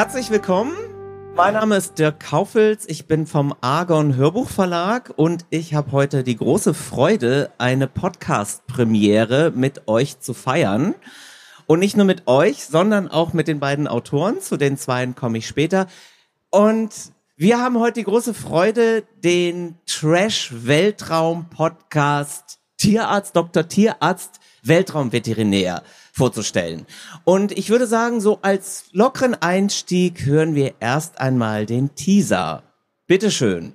Herzlich willkommen. Mein Name ist Dirk Kaufels. Ich bin vom Argon Hörbuchverlag und ich habe heute die große Freude, eine Podcast-Premiere mit euch zu feiern. Und nicht nur mit euch, sondern auch mit den beiden Autoren. Zu den zweien komme ich später. Und wir haben heute die große Freude, den Trash-Weltraum-Podcast Tierarzt, Dr. Tierarzt, Weltraumveterinär vorzustellen. Und ich würde sagen, so als lockeren Einstieg hören wir erst einmal den Teaser. Bitteschön.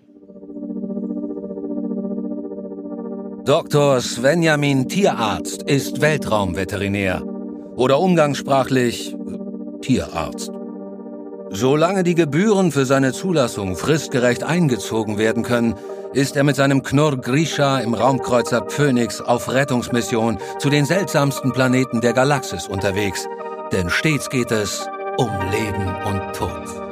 Dr. Svenjamin Tierarzt ist Weltraumveterinär oder umgangssprachlich Tierarzt. Solange die Gebühren für seine Zulassung fristgerecht eingezogen werden können, ist er mit seinem Knurr Grisha im Raumkreuzer Phoenix auf Rettungsmission zu den seltsamsten Planeten der Galaxis unterwegs. Denn stets geht es um Leben und Tod.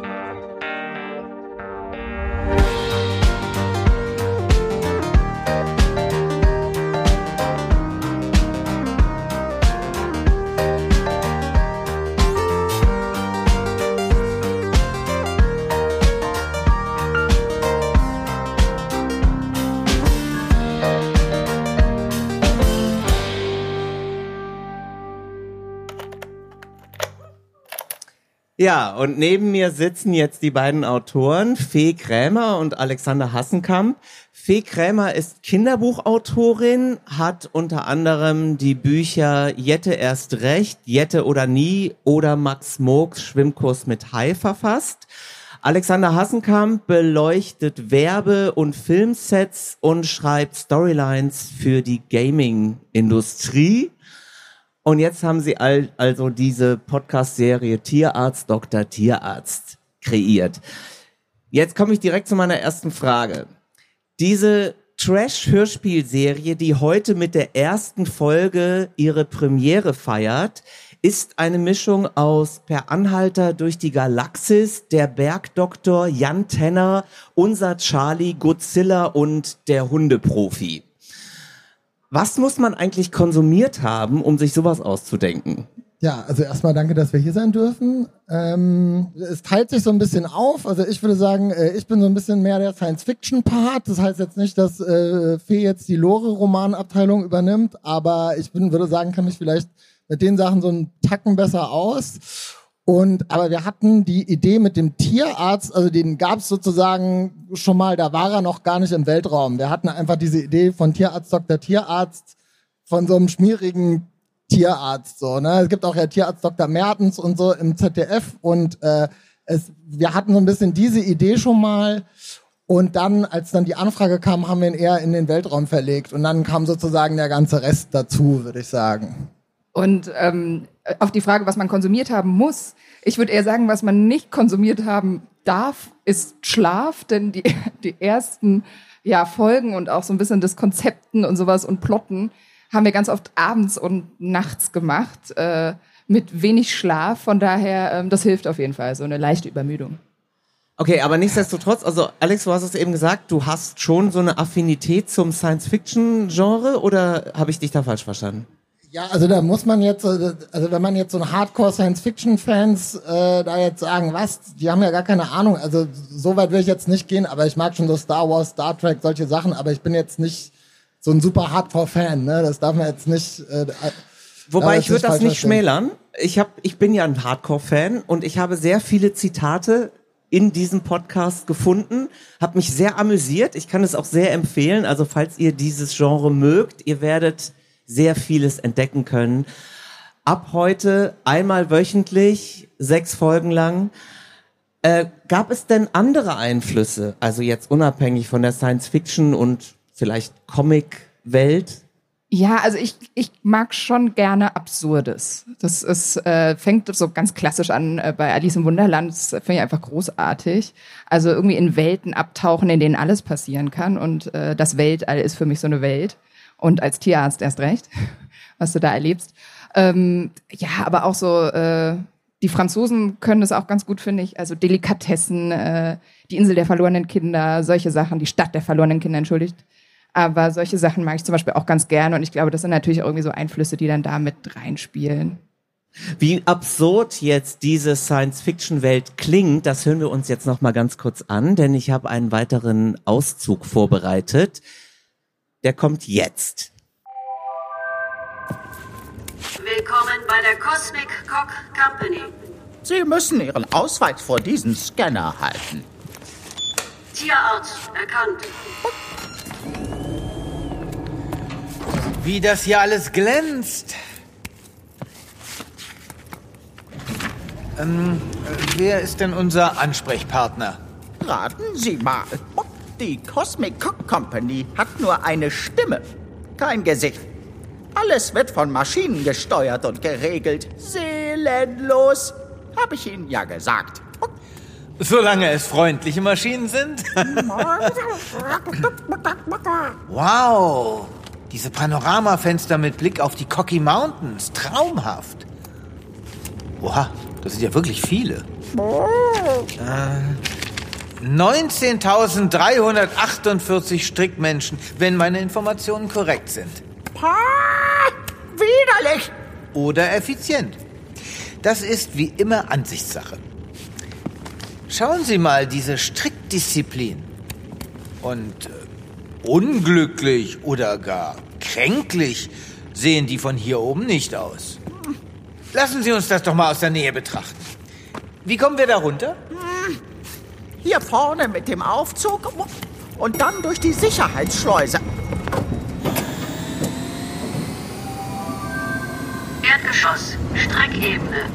Ja, und neben mir sitzen jetzt die beiden Autoren, Fee Krämer und Alexander Hassenkamp. Fee Krämer ist Kinderbuchautorin, hat unter anderem die Bücher Jette erst recht, Jette oder nie oder Max Moogs Schwimmkurs mit Hai verfasst. Alexander Hassenkamp beleuchtet Werbe- und Filmsets und schreibt Storylines für die Gaming-Industrie. Und jetzt haben sie all, also diese Podcast-Serie Tierarzt, Dr. Tierarzt kreiert. Jetzt komme ich direkt zu meiner ersten Frage. Diese Trash-Hörspielserie, die heute mit der ersten Folge ihre Premiere feiert, ist eine Mischung aus Per Anhalter durch die Galaxis, der Bergdoktor, Jan Tenner, unser Charlie, Godzilla und der Hundeprofi. Was muss man eigentlich konsumiert haben, um sich sowas auszudenken? Ja, also erstmal danke, dass wir hier sein dürfen. Ähm, es teilt sich so ein bisschen auf. Also ich würde sagen, äh, ich bin so ein bisschen mehr der Science-Fiction-Part. Das heißt jetzt nicht, dass äh, Fee jetzt die Lore-Romanabteilung übernimmt, aber ich bin, würde sagen, kann mich vielleicht mit den Sachen so einen Tacken besser aus. Und aber wir hatten die Idee mit dem Tierarzt, also den gab es sozusagen schon mal, da war er noch gar nicht im Weltraum. Wir hatten einfach diese Idee von Tierarzt, Dr. Tierarzt, von so einem schmierigen Tierarzt. So, ne? Es gibt auch ja Tierarzt Dr. Mertens und so im ZDF und äh, es, wir hatten so ein bisschen diese Idee schon mal. Und dann, als dann die Anfrage kam, haben wir ihn eher in den Weltraum verlegt. Und dann kam sozusagen der ganze Rest dazu, würde ich sagen. Und ähm, auf die Frage, was man konsumiert haben muss, ich würde eher sagen, was man nicht konsumiert haben darf, ist Schlaf, denn die, die ersten ja, Folgen und auch so ein bisschen das Konzepten und sowas und Plotten haben wir ganz oft abends und nachts gemacht, äh, mit wenig Schlaf. Von daher, ähm, das hilft auf jeden Fall, so eine leichte Übermüdung. Okay, aber nichtsdestotrotz, also Alex, du hast es eben gesagt, du hast schon so eine Affinität zum Science-Fiction-Genre oder habe ich dich da falsch verstanden? Ja, also da muss man jetzt, äh, also wenn man jetzt so ein Hardcore-Science-Fiction-Fans äh, da jetzt sagen, was, die haben ja gar keine Ahnung, also so weit will ich jetzt nicht gehen, aber ich mag schon so Star Wars, Star Trek, solche Sachen, aber ich bin jetzt nicht so ein super Hardcore-Fan, ne? Das darf man jetzt nicht. Äh, Wobei ich würde das nicht schmälern. Ich hab, ich bin ja ein Hardcore-Fan und ich habe sehr viele Zitate in diesem Podcast gefunden, habe mich sehr amüsiert. Ich kann es auch sehr empfehlen. Also falls ihr dieses Genre mögt, ihr werdet sehr vieles entdecken können. Ab heute einmal wöchentlich, sechs Folgen lang. Äh, gab es denn andere Einflüsse, also jetzt unabhängig von der Science-Fiction und vielleicht Comic-Welt? Ja, also ich, ich mag schon gerne Absurdes. Das ist, äh, fängt so ganz klassisch an äh, bei Alice im Wunderland. Das finde ich einfach großartig. Also irgendwie in Welten abtauchen, in denen alles passieren kann. Und äh, das Weltall ist für mich so eine Welt und als Tierarzt erst recht, was du da erlebst. Ähm, ja, aber auch so, äh, die Franzosen können das auch ganz gut, finde ich. Also Delikatessen, äh, die Insel der verlorenen Kinder, solche Sachen, die Stadt der verlorenen Kinder, entschuldigt. Aber solche Sachen mag ich zum Beispiel auch ganz gerne und ich glaube, das sind natürlich auch irgendwie so Einflüsse, die dann da mit reinspielen. Wie absurd jetzt diese Science-Fiction-Welt klingt, das hören wir uns jetzt noch mal ganz kurz an, denn ich habe einen weiteren Auszug vorbereitet. Der kommt jetzt. Willkommen bei der Cosmic Cock Company. Sie müssen Ihren Ausweis vor diesem Scanner halten. Tierarzt erkannt. Wie das hier alles glänzt. Ähm, wer ist denn unser Ansprechpartner? Raten Sie mal. Die Cosmic Cock Company hat nur eine Stimme, kein Gesicht. Alles wird von Maschinen gesteuert und geregelt. Seelenlos, habe ich Ihnen ja gesagt. Solange es freundliche Maschinen sind. wow, diese Panoramafenster mit Blick auf die Cocky Mountains, traumhaft. Oha, das sind ja wirklich viele. Äh, 19.348 Strickmenschen, wenn meine Informationen korrekt sind. Widerlich! Oder effizient. Das ist wie immer Ansichtssache. Schauen Sie mal diese Strickdisziplin. Und äh, unglücklich oder gar kränklich sehen die von hier oben nicht aus. Lassen Sie uns das doch mal aus der Nähe betrachten. Wie kommen wir da runter? Hier vorne mit dem Aufzug und dann durch die Sicherheitsschleuse. Erdgeschoss. Streckebene.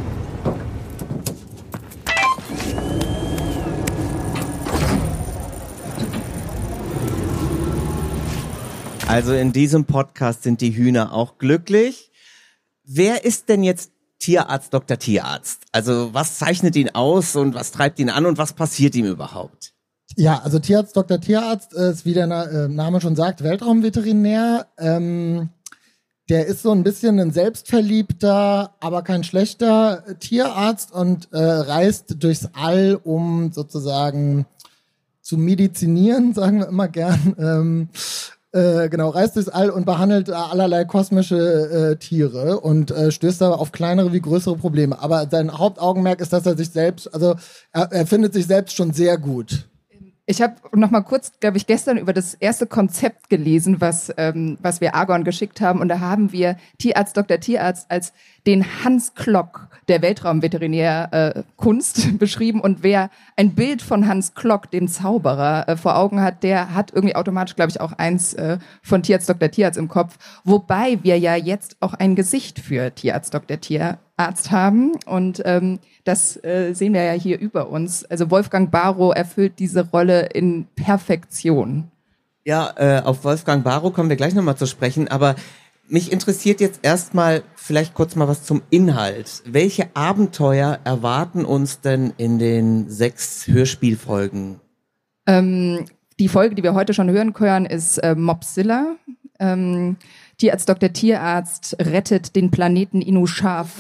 Also in diesem Podcast sind die Hühner auch glücklich. Wer ist denn jetzt Tierarzt, Dr. Tierarzt? Also was zeichnet ihn aus und was treibt ihn an und was passiert ihm überhaupt? Ja, also Tierarzt, Dr. Tierarzt ist, wie der äh, Name schon sagt, Weltraumveterinär. Ähm, der ist so ein bisschen ein selbstverliebter, aber kein schlechter Tierarzt und äh, reist durchs All, um sozusagen zu medizinieren, sagen wir immer gern. Ähm, äh, genau, reist durchs All und behandelt äh, allerlei kosmische äh, Tiere und äh, stößt aber auf kleinere wie größere Probleme. Aber sein Hauptaugenmerk ist, dass er sich selbst, also er, er findet sich selbst schon sehr gut. Ich habe noch mal kurz, glaube ich, gestern über das erste Konzept gelesen, was, ähm, was wir Argon geschickt haben. Und da haben wir Tierarzt Dr. Tierarzt als den Hans Klock der Weltraumveterinärkunst äh, beschrieben. Und wer ein Bild von Hans Klock, dem Zauberer, äh, vor Augen hat, der hat irgendwie automatisch, glaube ich, auch eins äh, von Tierarzt Dr. Tierarzt im Kopf. Wobei wir ja jetzt auch ein Gesicht für Tierarzt Dr. Tierarzt haben. Und ähm, das äh, sehen wir ja hier über uns. Also Wolfgang Barrow erfüllt diese Rolle in Perfektion. Ja, äh, auf Wolfgang Barrow kommen wir gleich nochmal zu sprechen, aber mich interessiert jetzt erstmal vielleicht kurz mal was zum Inhalt. Welche Abenteuer erwarten uns denn in den sechs Hörspielfolgen? Ähm, die Folge, die wir heute schon hören können, ist äh, Mopzilla. Ähm, Tierarzt Dr. Tierarzt rettet den Planeten Inushaf.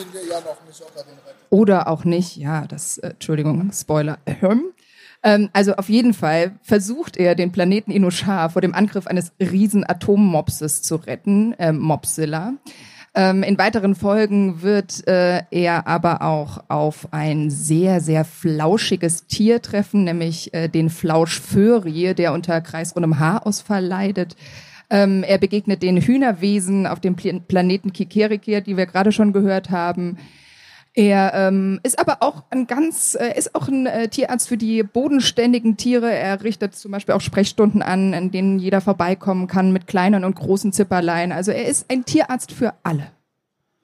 Oder auch nicht, ja, das, äh, Entschuldigung, Spoiler. Ähm, also auf jeden Fall versucht er, den Planeten Inushar vor dem Angriff eines riesen Atommopses zu retten, äh, Mopsilla. Ähm, in weiteren Folgen wird äh, er aber auch auf ein sehr, sehr flauschiges Tier treffen, nämlich äh, den Flauschförie, der unter kreisrundem Haarausfall leidet. Ähm, er begegnet den Hühnerwesen auf dem Pl Planeten Kikerikir, die wir gerade schon gehört haben. Er ähm, ist aber auch ein ganz, äh, ist auch ein äh, Tierarzt für die bodenständigen Tiere. Er richtet zum Beispiel auch Sprechstunden an, in denen jeder vorbeikommen kann mit kleinen und großen Zipperlein. Also er ist ein Tierarzt für alle.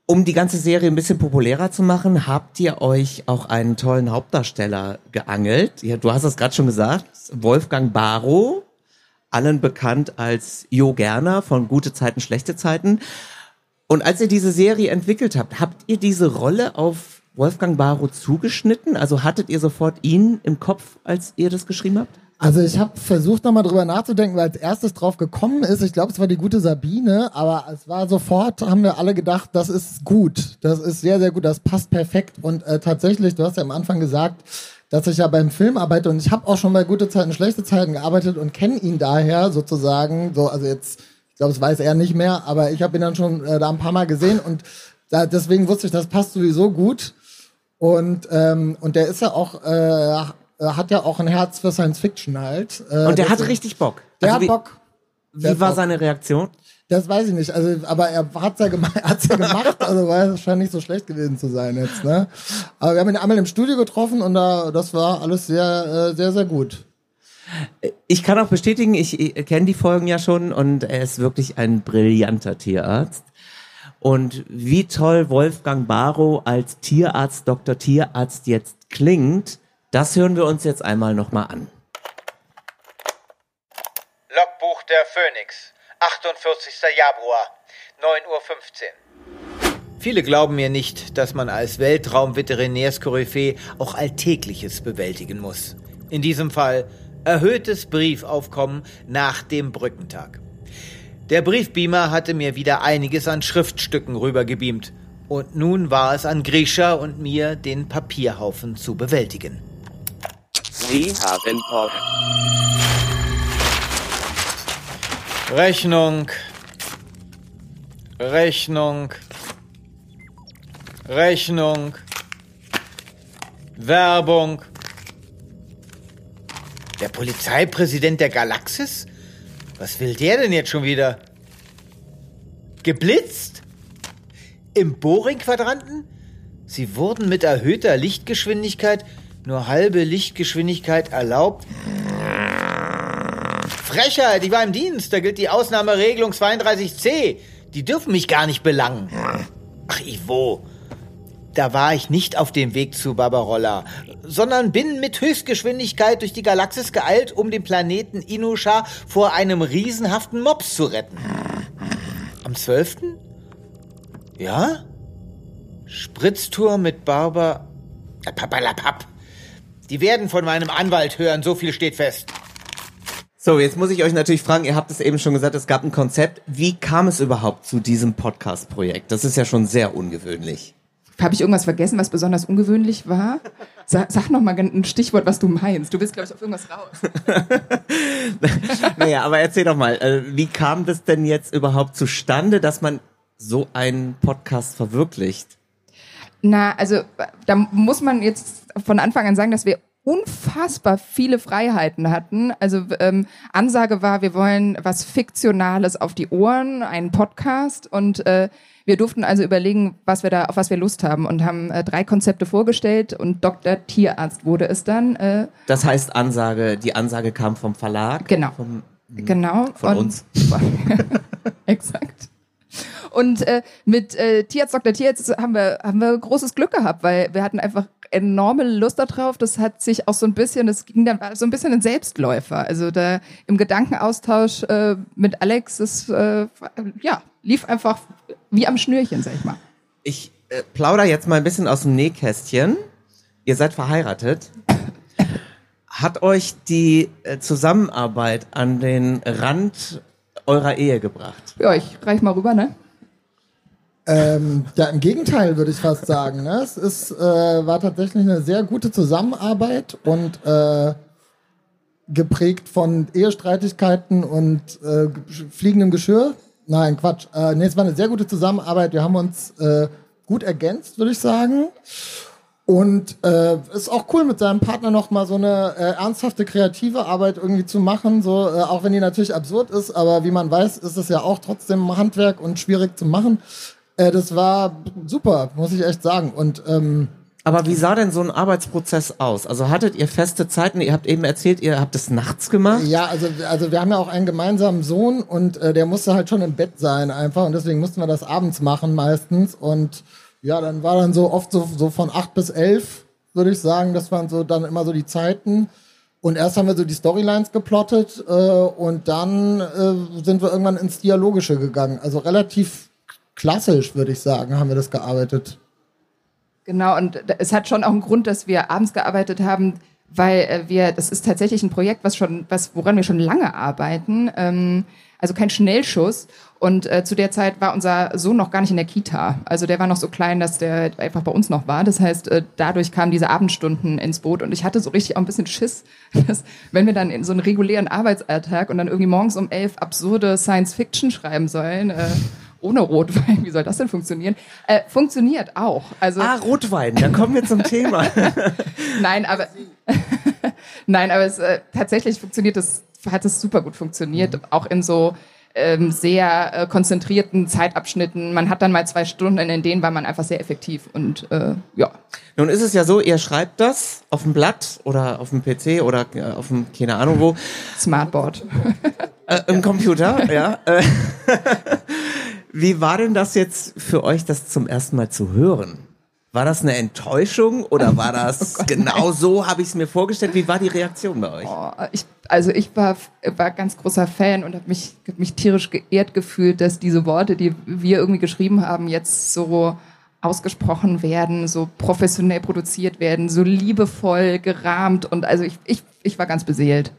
Um die ganze Serie ein bisschen populärer zu machen, habt ihr euch auch einen tollen Hauptdarsteller geangelt. Ja, du hast es gerade schon gesagt, Wolfgang Barrow, allen bekannt als Jo Gerner von Gute Zeiten, Schlechte Zeiten. Und als ihr diese Serie entwickelt habt, habt ihr diese Rolle auf Wolfgang Barrow zugeschnitten? Also hattet ihr sofort ihn im Kopf, als ihr das geschrieben habt? Also ich habe versucht nochmal drüber nachzudenken, weil als erstes drauf gekommen ist, ich glaube, es war die gute Sabine, aber es war sofort, haben wir alle gedacht, das ist gut, das ist sehr, sehr gut, das passt perfekt. Und äh, tatsächlich, du hast ja am Anfang gesagt, dass ich ja beim Film arbeite und ich habe auch schon bei gute Zeiten, schlechte Zeiten gearbeitet und kenne ihn daher sozusagen, so, also jetzt ich glaube, es weiß er nicht mehr, aber ich habe ihn dann schon äh, da ein paar Mal gesehen und da, deswegen wusste ich, das passt sowieso gut. Und, ähm, und der ist ja auch, äh, hat ja auch ein Herz für Science Fiction halt. Äh, Und der hat deswegen- richtig Bock. Der Also hat wie, Bock. Der Wie hat war Bock. seine Reaktion? Das weiß ich nicht. Also, aber er hat's ja, hat's ja gemacht, also war es scheint nicht so schlecht gewesen zu sein jetzt. Ne? Aber wir haben ihn einmal im Studio getroffen und da, das war alles sehr, äh, sehr, sehr gut. Ich kann auch bestätigen, ich, ich kenne die Folgen ja schon und er ist wirklich ein brillanter Tierarzt. Und wie toll Wolfgang Barrow als Tierarzt, Dr. Tierarzt jetzt klingt, das hören wir uns jetzt einmal nochmal an. Logbuch der Phoenix, 48. Januar, 9.15 Uhr. Viele glauben mir nicht, dass man als Weltraum-Veterinärskoryphäe auch Alltägliches bewältigen muss. In diesem Fall erhöhtes Briefaufkommen nach dem Brückentag. Der Briefbeamer hatte mir wieder einiges an Schriftstücken rübergebeamt. Und nun war es an Grisha und mir, den Papierhaufen zu bewältigen. Sie haben Post. Rechnung. Rechnung. Rechnung. Werbung. Der Polizeipräsident der Galaxis? Was will der denn jetzt schon wieder? Geblitzt? Im Boring-Quadranten? Sie wurden mit erhöhter Lichtgeschwindigkeit, nur halbe Lichtgeschwindigkeit erlaubt, Frechheit, ich war im Dienst, da gilt die Ausnahmeregelung 32c. Die dürfen mich gar nicht belangen. Ach, Ivo, da war ich nicht auf dem Weg zu Barbarolla, sondern bin mit Höchstgeschwindigkeit durch die Galaxis geeilt, um den Planeten Inusha vor einem riesenhaften Mops zu retten. Am 12.? Ja? Spritztour mit Barber... Äh, Papalapap. Die werden von meinem Anwalt hören, so viel steht fest. So, jetzt muss ich euch natürlich fragen, ihr habt es eben schon gesagt, es gab ein Konzept. Wie kam es überhaupt zu diesem Podcast-Projekt? Das ist ja schon sehr ungewöhnlich. Habe ich irgendwas vergessen, was besonders ungewöhnlich war? Sag, sag noch mal ein Stichwort, was du meinst. Du willst, glaube ich, auf irgendwas raus. Naja, aber erzähl doch mal, äh, wie kam das denn jetzt überhaupt zustande, dass man so einen Podcast verwirklicht? Na, also da muss man jetzt von Anfang an sagen, dass wir unfassbar viele Freiheiten hatten. Also ähm, Ansage war, wir wollen was Fiktionales auf die Ohren, einen Podcast und äh, wir durften also überlegen, was wir da, auf was wir Lust haben und haben äh, drei Konzepte vorgestellt und Dr. Tierarzt wurde es dann. Äh, Das heißt Ansage, die Ansage kam vom Verlag. Genau. Vom, Genau. Von und, uns. Exakt. Und äh, mit äh, Tierarzt Dr. Tierarzt haben wir, haben wir großes Glück gehabt, weil wir hatten einfach enorme Lust darauf. Das hat sich auch so ein bisschen, das ging dann so ein bisschen ein Selbstläufer. Also da im Gedankenaustausch äh, mit Alex, das äh, ja, lief einfach wie am Schnürchen, sag ich mal. Ich äh, plauder jetzt mal ein bisschen aus dem Nähkästchen. Ihr seid verheiratet. Hat euch die äh, Zusammenarbeit an den Rand eurer Ehe gebracht? Ja, ich reich mal rüber, ne? Ähm, ja, im Gegenteil würde ich fast sagen. Ne? Es ist, äh, war tatsächlich eine sehr gute Zusammenarbeit und äh, geprägt von Ehestreitigkeiten und äh, fliegendem Geschirr. Nein, Quatsch. Äh, nee, es war eine sehr gute Zusammenarbeit. Wir haben uns äh, gut ergänzt, würde ich sagen. Und äh, ist auch cool, mit seinem Partner noch mal so eine äh, ernsthafte kreative Arbeit irgendwie zu machen, so äh, auch wenn die natürlich absurd ist, aber wie man weiß, ist es ja auch trotzdem Handwerk und schwierig zu machen. Äh, das war super, muss ich echt sagen. Und ähm, Aber wie sah denn so ein Arbeitsprozess aus? Also hattet ihr feste Zeiten? Ihr habt eben erzählt, ihr habt es nachts gemacht. ja, also also wir haben ja auch einen gemeinsamen Sohn und äh, der musste halt schon im Bett sein einfach und deswegen mussten wir das abends machen meistens und ja, dann war dann so oft so, so von acht bis elf, würde ich sagen, das waren so dann immer so die Zeiten. Und erst haben wir so die Storylines geplottet äh, und dann äh, sind wir irgendwann ins Dialogische gegangen. Also relativ klassisch, würde ich sagen, haben wir das gearbeitet. Genau, und es hat schon auch einen Grund, dass wir abends gearbeitet haben, weil äh, wir, das ist tatsächlich ein Projekt, was schon, was, woran wir schon lange arbeiten. Ähm, also kein Schnellschuss. Und äh, zu der Zeit war unser Sohn noch gar nicht in der Kita. Also der war noch so klein, dass der einfach bei uns noch war. Das heißt, äh, dadurch kamen diese Abendstunden ins Boot. Und ich hatte so richtig auch ein bisschen Schiss, dass wenn wir dann in so einen regulären Arbeitsalltag und dann irgendwie morgens um elf absurde Science Fiction schreiben sollen, äh, ohne Rotwein, wie soll das denn funktionieren? Äh, funktioniert auch. Also Ah, Rotwein, da kommen wir zum Thema. nein, aber nein, aber es äh, tatsächlich funktioniert es, hat es super gut funktioniert, auch in so ähm, sehr äh, konzentrierten Zeitabschnitten. Man hat dann mal zwei Stunden, in denen war man einfach sehr effektiv und äh, ja. Nun ist es ja so, ihr schreibt das auf dem Blatt oder auf dem PC oder äh, auf dem, keine Ahnung wo, Smartboard. äh, im Computer, ja. Wie war denn das jetzt für euch, das zum ersten Mal zu hören? War das eine Enttäuschung oder war das genau so, habe ich es mir vorgestellt? Wie war die Reaktion bei euch? Oh, ich, also ich war, war ganz großer Fan und habe mich, hab mich tierisch geehrt gefühlt, dass diese Worte, die wir irgendwie geschrieben haben, jetzt so ausgesprochen werden, so professionell produziert werden, so liebevoll gerahmt und also ich, ich, ich war ganz beseelt.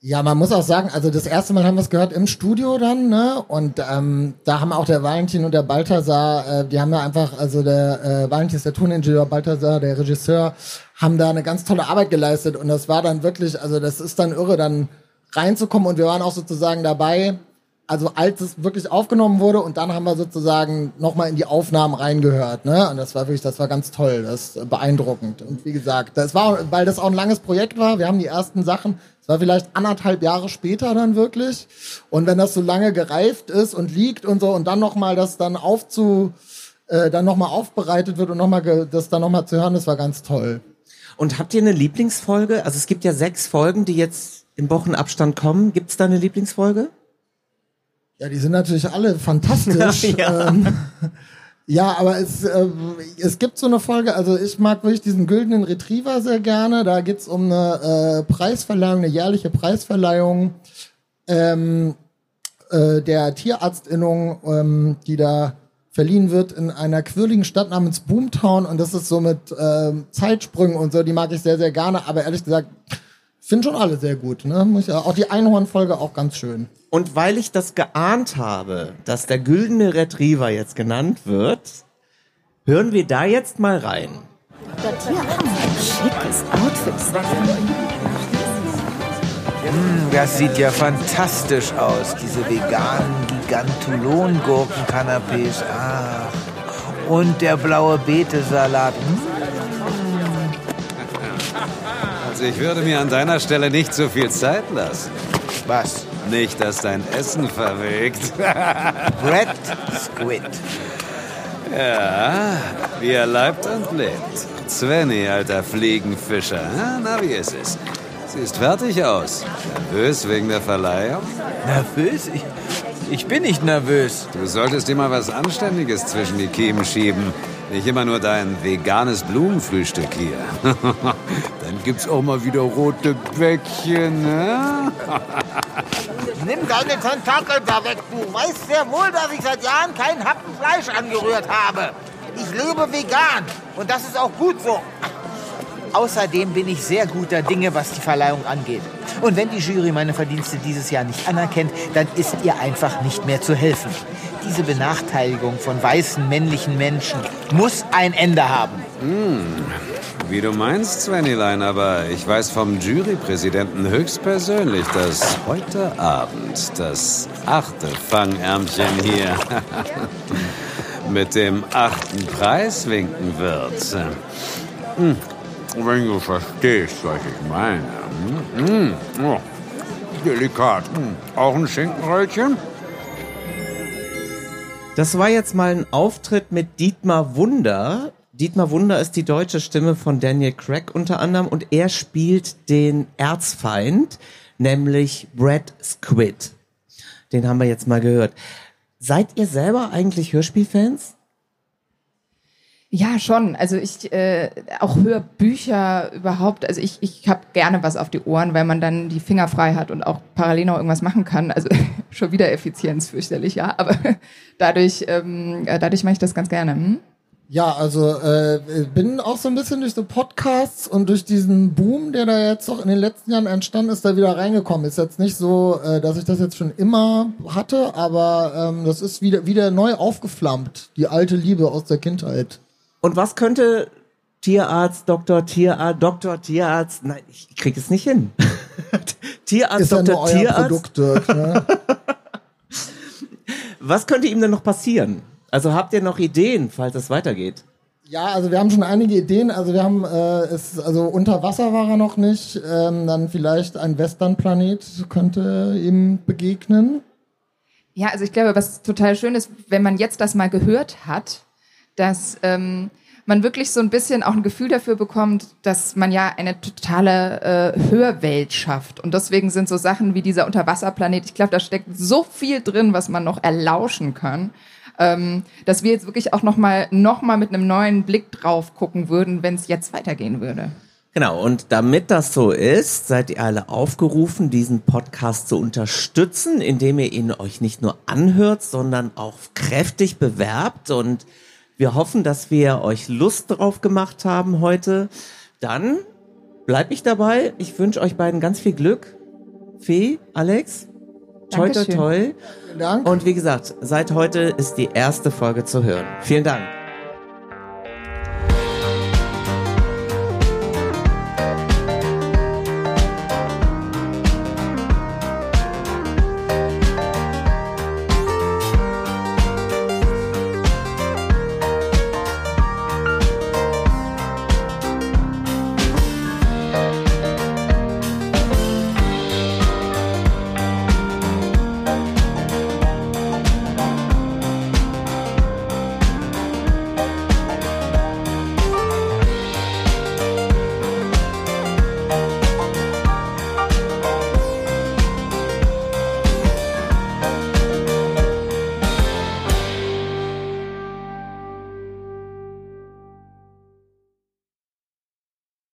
Ja, man muss auch sagen, also das erste Mal haben wir es gehört im Studio dann, ne? Und ähm, da haben auch der Valentin und der Balthasar, äh, die haben ja einfach, also der äh, Valentin ist der Toningenieur, Balthasar, der Regisseur, haben da eine ganz tolle Arbeit geleistet und das war dann wirklich, also das ist dann irre, dann reinzukommen und wir waren auch sozusagen dabei, also als es wirklich aufgenommen wurde und dann haben wir sozusagen nochmal in die Aufnahmen reingehört, ne? Und das war wirklich, das war ganz toll, das ist beeindruckend. Und wie gesagt, das war, weil das auch ein langes Projekt war, wir haben die ersten Sachen, es war vielleicht anderthalb Jahre später dann wirklich. Und wenn das so lange gereift ist und liegt und so und dann nochmal das dann aufzu, äh, dann nochmal aufbereitet wird und nochmal das dann nochmal zu hören, das war ganz toll. Und habt ihr eine Lieblingsfolge? Also es gibt ja sechs Folgen, die jetzt im Wochenabstand kommen. Gibt es da eine Lieblingsfolge? Ja, die sind natürlich alle fantastisch. Ja. Ähm, ja, aber es, äh, es gibt so eine Folge, also ich mag wirklich diesen güldenen Retriever sehr gerne. Da geht's um eine äh, Preisverleihung, eine jährliche Preisverleihung ähm, äh, der Tierarztinnung, ähm, die da verliehen wird in einer quirligen Stadt namens Boomtown. Und das ist so mit ähm, Zeitsprüngen und so, die mag ich sehr, sehr gerne. Aber ehrlich gesagt, finde schon alle sehr gut. Ne? Muss ich, auch die Einhornfolge auch ganz schön. Und weil ich das geahnt habe, dass der güldene Retriever jetzt genannt wird, hören wir da jetzt mal rein. Schickes Outfit. Hm, das sieht ja fantastisch aus, diese veganen Gigantulon-Gurken-Canapés. Ach. Und der blaue Betesalat. Hm. Also ich würde mir an deiner Stelle nicht so viel Zeit lassen. Was? Nicht, dass dein Essen verwegt. Red Squid. ja, wie er leibt und lebt. Svenny, alter Fliegenfischer. Na, wie ist es? Siehst fertig aus. Nervös wegen der Verleihung? Nervös? Ich, ich bin nicht nervös. Du solltest dir mal was Anständiges zwischen die Kiemen schieben. Nicht immer nur dein veganes Blumenfrühstück hier. Dann gibt's auch mal wieder rote Bäckchen, ne? Nimm deine Tentakel da weg, du. Weißt sehr wohl, dass ich seit Jahren keinen Happen Fleisch angerührt habe. Ich lebe vegan und das ist auch gut so. Außerdem bin ich sehr guter Dinge, was die Verleihung angeht. Und wenn die Jury meine Verdienste dieses Jahr nicht anerkennt, dann ist ihr einfach nicht mehr zu helfen. Diese Benachteiligung von weißen männlichen Menschen muss ein Ende haben. Wie du meinst, Svenilein, aber ich weiß vom Jurypräsidenten höchstpersönlich, dass heute Abend das achte Fangärmchen hier mit dem achten Preis winken wird. Hm, Wenn du verstehst, was ich meine. Hm, hm, oh, delikat. Hm, Auch ein Schinkenröllchen? Das war jetzt mal ein Auftritt mit Dietmar Wunder. Dietmar Wunder ist die deutsche Stimme von Daniel Craig unter anderem und er spielt den Erzfeind, nämlich Brad Squid. Den haben wir jetzt mal gehört. Seid ihr selber eigentlich Hörspielfans? Ja, schon. Also ich äh, auch Hörbücher überhaupt. Also ich, ich habe gerne was auf die Ohren, weil man dann die Finger frei hat und auch parallel noch irgendwas machen kann. Also schon wieder Effizienz fürchterlich, ja. Aber dadurch, ähm, äh, dadurch mache ich das ganz gerne. Hm? Ja, also äh, bin auch so ein bisschen durch so Podcasts und durch diesen Boom, der da jetzt doch in den letzten Jahren entstanden ist, da wieder reingekommen. Ist jetzt nicht so, äh, dass ich das jetzt schon immer hatte, aber ähm, das ist wieder wieder neu aufgeflammt, die alte Liebe aus der Kindheit. Und was könnte Tierarzt, Doktor, Tierarzt, Doktor, Tierarzt, nein, ich krieg es nicht hin. Tierarzt, Ist Doktor, Tierarzt. Produkt, Dirk, ne? Was könnte ihm denn noch passieren? Also habt ihr noch Ideen, falls es weitergeht? Ja, also wir haben schon einige Ideen. Also wir haben äh, es, also unter Wasser war er noch nicht. Ähm, dann vielleicht ein Westernplanet könnte ihm begegnen. Ja, also ich glaube, was total schön ist, wenn man jetzt das mal gehört hat, dass ähm, man wirklich so ein bisschen auch ein Gefühl dafür bekommt, dass man ja eine totale äh, Hörwelt schafft. Und deswegen sind so Sachen wie dieser Unterwasserplanet, ich glaube, da steckt so viel drin, was man noch erlauschen kann, ähm, dass wir jetzt wirklich auch nochmal noch mal mit einem neuen Blick drauf gucken würden, wenn es jetzt weitergehen würde. Genau, und damit das so ist, seid ihr alle aufgerufen, diesen Podcast zu unterstützen, indem ihr ihn euch nicht nur anhört, sondern auch kräftig bewerbt. Und wir hoffen, dass wir euch Lust drauf gemacht haben heute. Dann bleibe ich dabei. Ich wünsche euch beiden ganz viel Glück. Fee, Alex, toi toi toi. Vielen Dank. Und wie gesagt, seit heute ist die erste Folge zu hören. Vielen Dank.